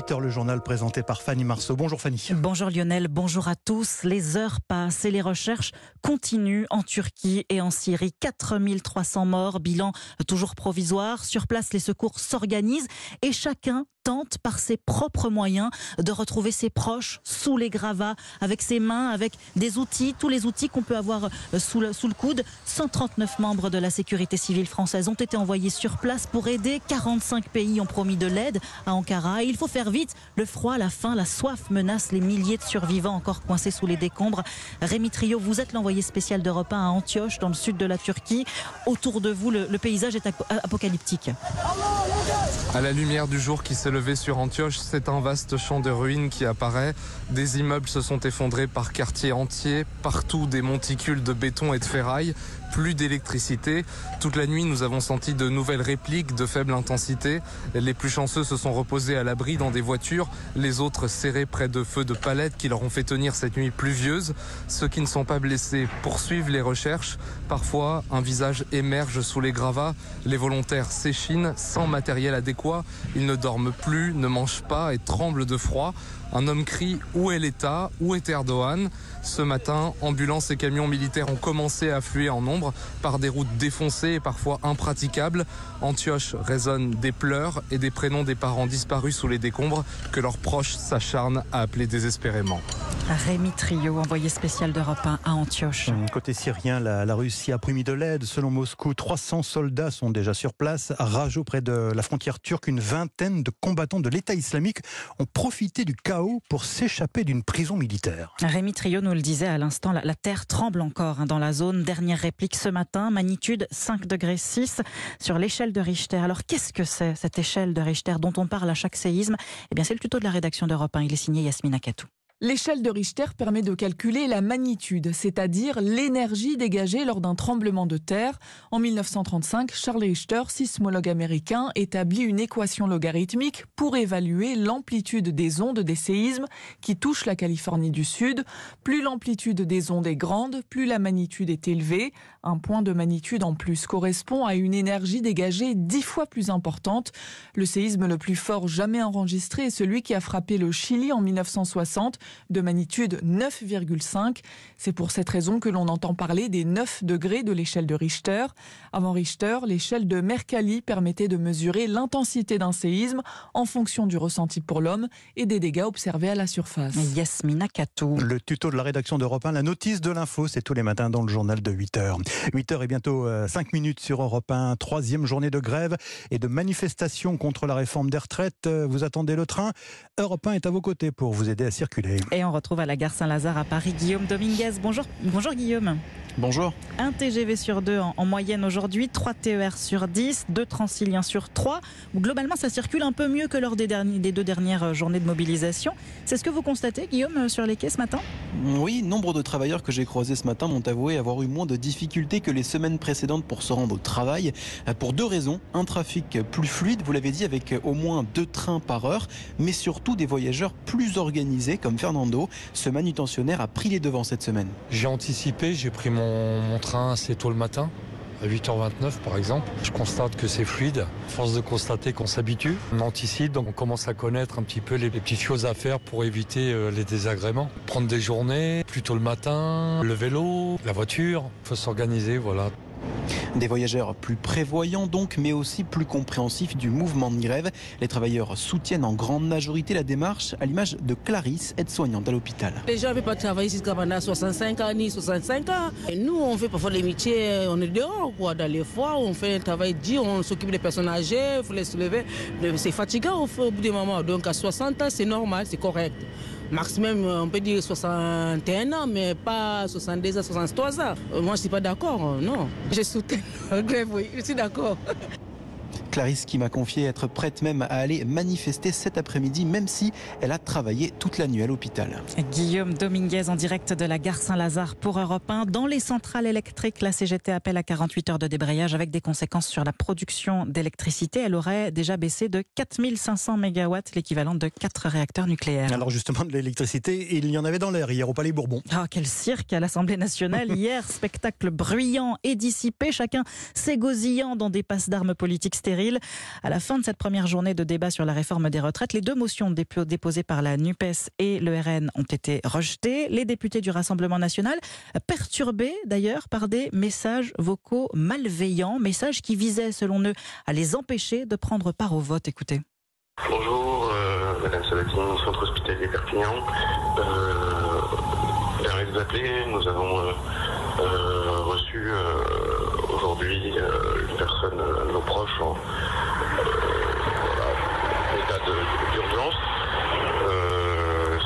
8h, le journal présenté par Fanny Marceau. Bonjour Fanny. Bonjour Lionel, bonjour à tous. Les heures passent et les recherches continuent en Turquie et en Syrie. 4300 morts, bilan toujours provisoire. Sur place, les secours s'organisent et chacun tente par ses propres moyens de retrouver ses proches sous les gravats, avec ses mains, avec des outils, tous les outils qu'on peut avoir euh, sous le, coude. 139 membres de la sécurité civile française ont été envoyés sur place pour aider. 45 pays ont promis de l'aide à Ankara. il faut faire vite. Le froid, la faim, la soif menacent les milliers de survivants encore coincés sous les décombres. Rémi Trio, vous êtes l'envoyé spécial d'Europe 1 à Antioche, dans le sud de la Turquie. Autour de vous, le, le paysage est apocalyptique. À la lumière du jour qui s'est sur Antioche, c'est un vaste champ de ruines qui apparaît. Des immeubles se sont effondrés par quartiers entiers, partout des monticules de béton et de ferraille, plus d'électricité. Toute la nuit, nous avons senti de nouvelles répliques de faible intensité. Les plus chanceux se sont reposés à l'abri dans des voitures, les autres serrés près de feux de palettes qui leur ont fait tenir cette nuit pluvieuse. Ceux qui ne sont pas blessés poursuivent les recherches. Parfois, un visage émerge sous les gravats. Les volontaires s'échinent sans matériel adéquat ils ne dorment plus, ne mangent pas et tremblent de froid. Un homme crie Où est l'État? Où est Erdogan? Ce matin, ambulances et camions militaires ont commencé à affluer en nombre par des routes défoncées et parfois impraticables. Antioche résonne des pleurs et des prénoms des parents disparus sous les décombres que leurs proches s'acharnent à appeler désespérément. Rémi Trio, envoyé spécial d'Europe 1 à Antioche. Côté syrien, la, la Russie a promis de l'aide. Selon Moscou, 300 soldats sont déjà sur place. À Rajo, près de la frontière turque, une vingtaine de combattants de l'État islamique ont profité du chaos pour s'échapper d'une prison militaire. Rémi Trio nous le disait à l'instant, la, terre tremble encore hein, dans la zone. Dernière réplique ce matin, magnitude 5 degrés 6 sur l'échelle de Richter. Alors qu'est-ce que c'est cette échelle de Richter dont on parle à chaque séisme? Eh bien c'est le tuto de la rédaction d'Europe 1. Il est signé Yasmina Katou. L'échelle de Richter permet de calculer la magnitude, c'est-à-dire l'énergie dégagée lors d'un tremblement de terre. En 1935, Charles Richter, sismologue américain, établit une équation logarithmique pour évaluer l'amplitude des ondes des séismes qui touchent la Californie du Sud. Plus l'amplitude des ondes est grande, plus la magnitude est élevée. Un point de magnitude en plus correspond à une énergie dégagée dix fois plus importante. Le séisme le plus fort jamais enregistré est celui qui a frappé le Chili en 1960 de magnitude 9,5. C'est pour cette raison que l'on entend parler des 9 degrés de l'échelle de Richter. Avant Richter, l'échelle de Mercalli permettait de mesurer l'intensité d'un séisme en fonction du ressenti pour l'homme et des dégâts observés à la surface. Yasmina Katou. Le tuto de la rédaction d'Europe 1, la notice de l'info, c'est tous les matins dans le journal de 8h. 8h et bientôt 5 euh, minutes sur Europe 1, troisième journée de grève et de manifestation contre la réforme des retraites. Euh, vous attendez le train Europe 1 est à vos côtés pour vous aider à circuler. Et on retrouve à la gare Saint-Lazare à Paris Guillaume Dominguez. Bonjour, Guillaume. Bonjour. Un TGV sur deux en, moyenne aujourd'hui, 3 TER sur 10, 2 Transiliens sur 3. Globalement, ça circule un peu mieux que lors des, derniers, des deux dernières euh, journées de mobilisation. C'est ce que vous constatez, Guillaume, euh, sur les quais ce matin? Oui, nombre de travailleurs que j'ai croisés ce matin m'ont avoué avoir eu moins de difficultés que les semaines précédentes pour se rendre au travail. Euh, pour deux raisons. Un trafic plus fluide, vous l'avez dit, avec au moins deux trains par heure, mais surtout des voyageurs plus organisés comme Fernando. Ce manutentionnaire a pris les devants cette semaine. J'ai anticipé, j'ai pris mon mon, train assez tôt le matin à 8h29 par exemple. Je constate que c'est fluide. Force de constater qu'on s'habitue, on anticipe, donc on commence à connaître un petit peu les, petites choses à faire pour éviter euh, les désagréments. Prendre des journées, plutôt le matin, le vélo, la voiture, il faut s'organiser, voilà. Des voyageurs plus prévoyants donc, mais aussi plus compréhensifs du mouvement de grève. Les travailleurs soutiennent en grande majorité la démarche, à l'image de Clarisse, aide-soignante à l'hôpital. Les gens ne peuvent pas travailler jusqu'à pendant 65 ans ni 65 ans. Et nous, on fait parfois des métiers, on est dehors, quoi, dans les foires, on fait un travail dur, on s'occupe des personnes âgées, il faut les soulever. C'est fatigant au bout des moments. Donc à 60 ans, c'est normal, c'est correct maximum, on peut dire 61 ans, mais pas 62 ans, 63 ans. Moi, je ne suis pas d'accord, non. Je soutiens la grève, oui, je suis d'accord. Clarisse qui m'a confié être prête même à aller manifester cet après-midi, même si elle a travaillé toute la nuit à l'hôpital. Guillaume Dominguez en direct de la gare Saint-Lazare pour Europe 1. Dans les centrales électriques, la CGT appelle à 48 heures de débrayage avec des conséquences sur la production d'électricité. Elle aurait déjà baissé de 4500 MW, l'équivalent de 4 réacteurs nucléaires. Alors justement, de l'électricité, il y en avait dans l'air hier au Palais Bourbon. Ah, quel cirque à l'Assemblée nationale hier, spectacle bruyant et dissipé, chacun s'égosillant dans des passes d'armes politiques stériles À la fin de cette première journée de débat sur la réforme des retraites, les deux motions déposées par la NUPES et le RN ont été rejetées. Les députés du Rassemblement national, perturbés d'ailleurs par des messages vocaux malveillants, messages qui visaient, selon eux, à les empêcher de prendre part au vote. Écoutez. Bonjour, euh, Madame Sabatine, centre hospitalier Perpignan. Euh, vous appeler, nous avons euh, reçu euh, aujourd'hui une personne, nos proches, en état d'urgence.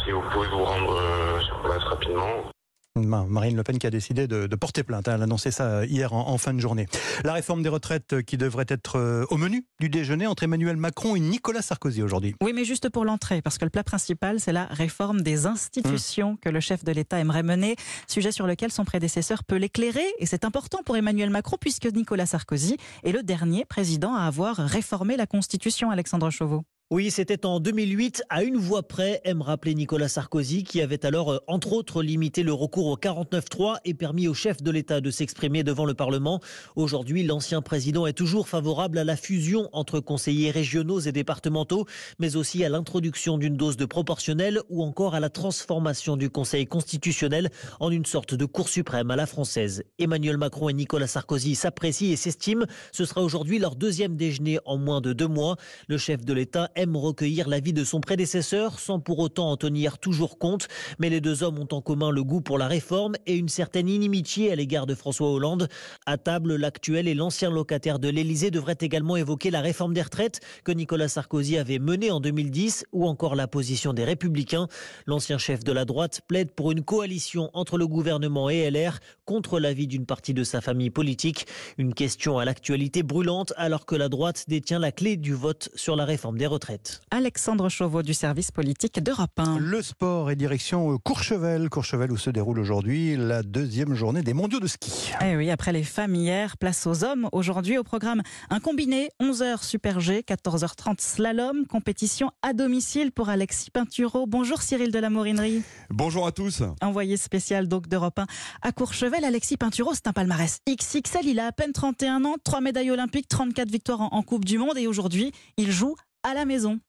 si vous pouvez vous rendre sur place rapidement. Marine Le Pen qui a décidé de, porter plainte. Hein. Elle a annoncé ça euh, hier en, fin de journée. La réforme des retraites euh, qui devrait être euh, au menu du déjeuner entre Emmanuel Macron et Nicolas Sarkozy aujourd'hui. Oui, mais juste pour l'entrée, parce que le plat principal, c'est la réforme des institutions que le chef de l'État aimerait mener, sujet sur lequel son prédécesseur peut l'éclairer. Et c'est important pour Emmanuel Macron, puisque Nicolas Sarkozy est le dernier président à avoir réformé la Constitution, Alexandre Chauveau. Oui, c'était en 2008, à une voix près, aime rappeler Nicolas Sarkozy, qui avait alors, euh, entre autres, limité le recours au 49-3 et permis au chef de l'État de s'exprimer devant le Parlement. Aujourd'hui, l'ancien président est toujours favorable à la fusion entre conseillers régionaux et départementaux, mais aussi à l'introduction d'une dose de proportionnel ou encore à la transformation du Conseil constitutionnel en une sorte de Cour suprême à la française. Emmanuel Macron et Nicolas Sarkozy s'apprécient et s'estiment. Ce sera aujourd'hui leur deuxième déjeuner en moins de deux mois. Le chef de l'État aime recueillir l'avis de son prédécesseur sans pour autant en tenir toujours compte. Mais les deux hommes ont en commun le goût pour la réforme et une certaine inimitié à l'égard de François Hollande. À table, l'actuel et l'ancien locataire de l'Élysée devraient également évoquer la réforme des retraites que Nicolas Sarkozy avait menée en 2010 ou encore la position des Républicains. L'ancien chef de la droite plaide pour une coalition entre le gouvernement et LR contre l'avis d'une partie de sa famille politique. Une question à l'actualité brûlante alors que la droite détient la clé du vote sur la réforme des retraites. Alexandre Chauveau du service politique d'Europe 1. Le sport et direction Courchevel. Courchevel où se déroule aujourd'hui la deuxième journée des mondiaux de ski. Eh oui, après les femmes hier, place aux hommes. Aujourd'hui au programme un combiné 11h Super G, 14h30 slalom, compétition à domicile pour Alexis Pinturo. Bonjour Cyril de la Morinerie. Bonjour à tous. Envoyé spécial donc d'Europe 1 à Courchevel, Alexis Pinturo, c'est un palmarès XXL. Il a à peine 31 ans, 3 médailles olympiques, 34 victoires en Coupe du Monde et aujourd'hui, il joue à la maison.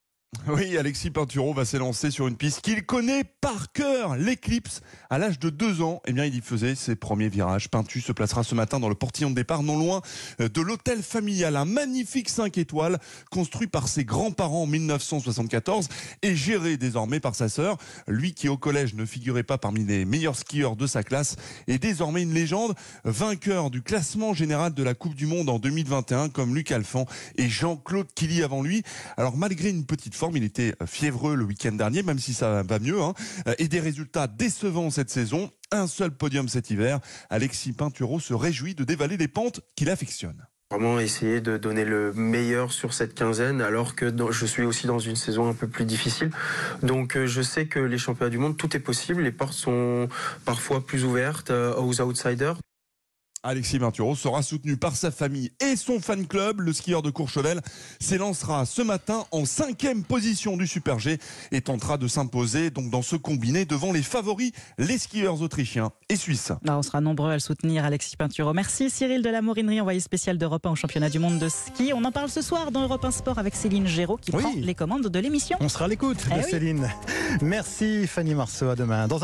Oui, Alexis Pinturo va s'élancer sur une piste qu'il connaît par cœur, l'éclipse. À l'âge de deux ans, eh bien, il y faisait ses premiers virages. Pintu se placera ce matin dans le portillon de départ, non loin euh, de l'hôtel familial. Un magnifique 5 étoiles construit par ses grands-parents en 1974 et géré désormais par sa sœur. Lui qui au collège ne figurait pas parmi les meilleurs skieurs de sa classe est désormais une légende, vainqueur du classement général de la Coupe du Monde en 2021 comme Luc Alphand et Jean-Claude Killy avant lui. Alors malgré une petite forme, il était fiévreux le week-end dernier, même si ça va mieux, hein, et des résultats décevants cette saison. Un seul podium cet hiver. Alexis Pinturo se réjouit de dévaler les pentes qu'il affectionne vraiment essayer de donner le meilleur sur cette quinzaine alors que je suis aussi dans une saison un peu plus difficile. Donc euh, je sais que les championnats du monde, tout est possible, les portes sont parfois plus ouvertes euh, aux outsiders. Alexis Pinturo sera soutenu par sa famille et son fan club. Le skieur de Courchevel s'élancera ce matin en cinquième position du Super G et tentera de s'imposer donc dans ce combiné devant les favoris, les skieurs autrichiens et suisses. on sera nombreux à le soutenir, Alexis Pinturo. Merci Cyril de la Morinerie, envoyé spécial d'Europe 1 au championnat du monde de ski. On en parle ce soir dans Europe 1 Sport avec Céline Géraud qui prend les commandes de l'émission. On sera à l'écoute de eh Céline. Merci Fanny Marceau, à demain. Dans un